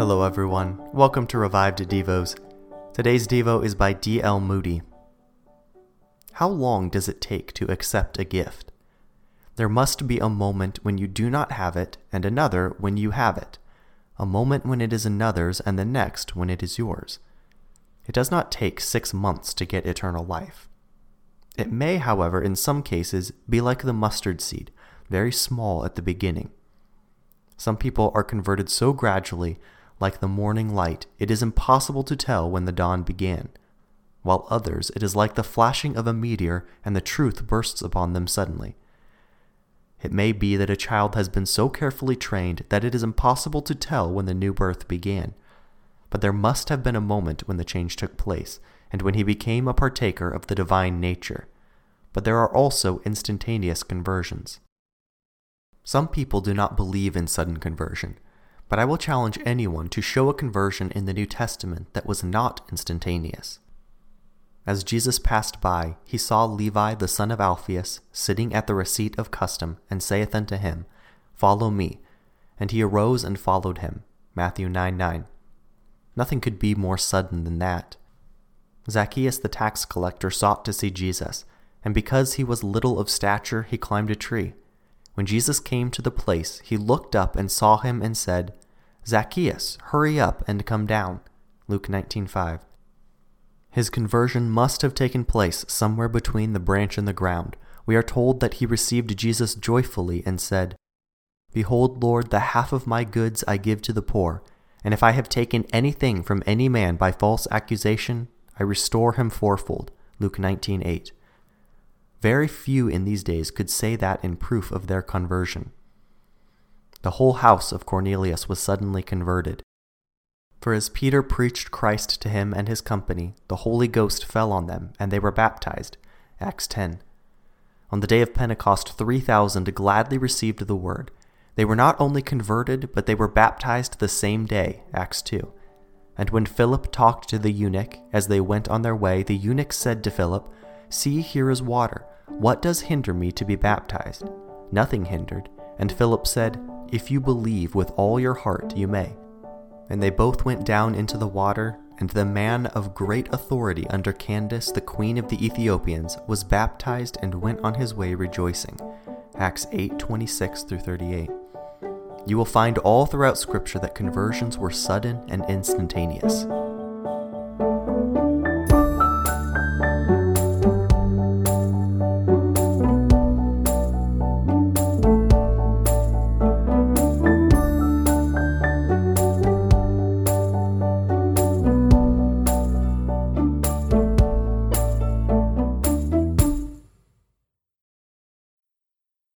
Hello, everyone. Welcome to Revived Devos. Today's Devo is by D.L. Moody. How long does it take to accept a gift? There must be a moment when you do not have it, and another when you have it, a moment when it is another's, and the next when it is yours. It does not take six months to get eternal life. It may, however, in some cases, be like the mustard seed, very small at the beginning. Some people are converted so gradually like the morning light, it is impossible to tell when the dawn began, while others it is like the flashing of a meteor and the truth bursts upon them suddenly. It may be that a child has been so carefully trained that it is impossible to tell when the new birth began. But there must have been a moment when the change took place, and when he became a partaker of the divine nature. But there are also instantaneous conversions. Some people do not believe in sudden conversion but I will challenge anyone to show a conversion in the New Testament that was not instantaneous. As Jesus passed by, he saw Levi the son of Alphaeus sitting at the receipt of custom, and saith unto him, Follow me. And he arose and followed him. Matthew 9 9. Nothing could be more sudden than that. Zacchaeus the tax collector sought to see Jesus, and because he was little of stature, he climbed a tree. When Jesus came to the place, he looked up and saw him and said, Zacchaeus, hurry up and come down. Luke 19:5. His conversion must have taken place somewhere between the branch and the ground. We are told that he received Jesus joyfully and said, Behold, Lord, the half of my goods I give to the poor, and if I have taken anything from any man by false accusation, I restore him fourfold. Luke 19:8. Very few in these days could say that in proof of their conversion the whole house of Cornelius was suddenly converted. For as Peter preached Christ to him and his company, the Holy Ghost fell on them, and they were baptized. Acts 10. On the day of Pentecost, 3,000 gladly received the word. They were not only converted, but they were baptized the same day. Acts 2. And when Philip talked to the eunuch as they went on their way, the eunuch said to Philip, See, here is water. What does hinder me to be baptized? Nothing hindered. And Philip said, if you believe with all your heart, you may. And they both went down into the water, and the man of great authority under Candace, the queen of the Ethiopians, was baptized and went on his way rejoicing. Acts 8:26 through 38. You will find all throughout scripture that conversions were sudden and instantaneous.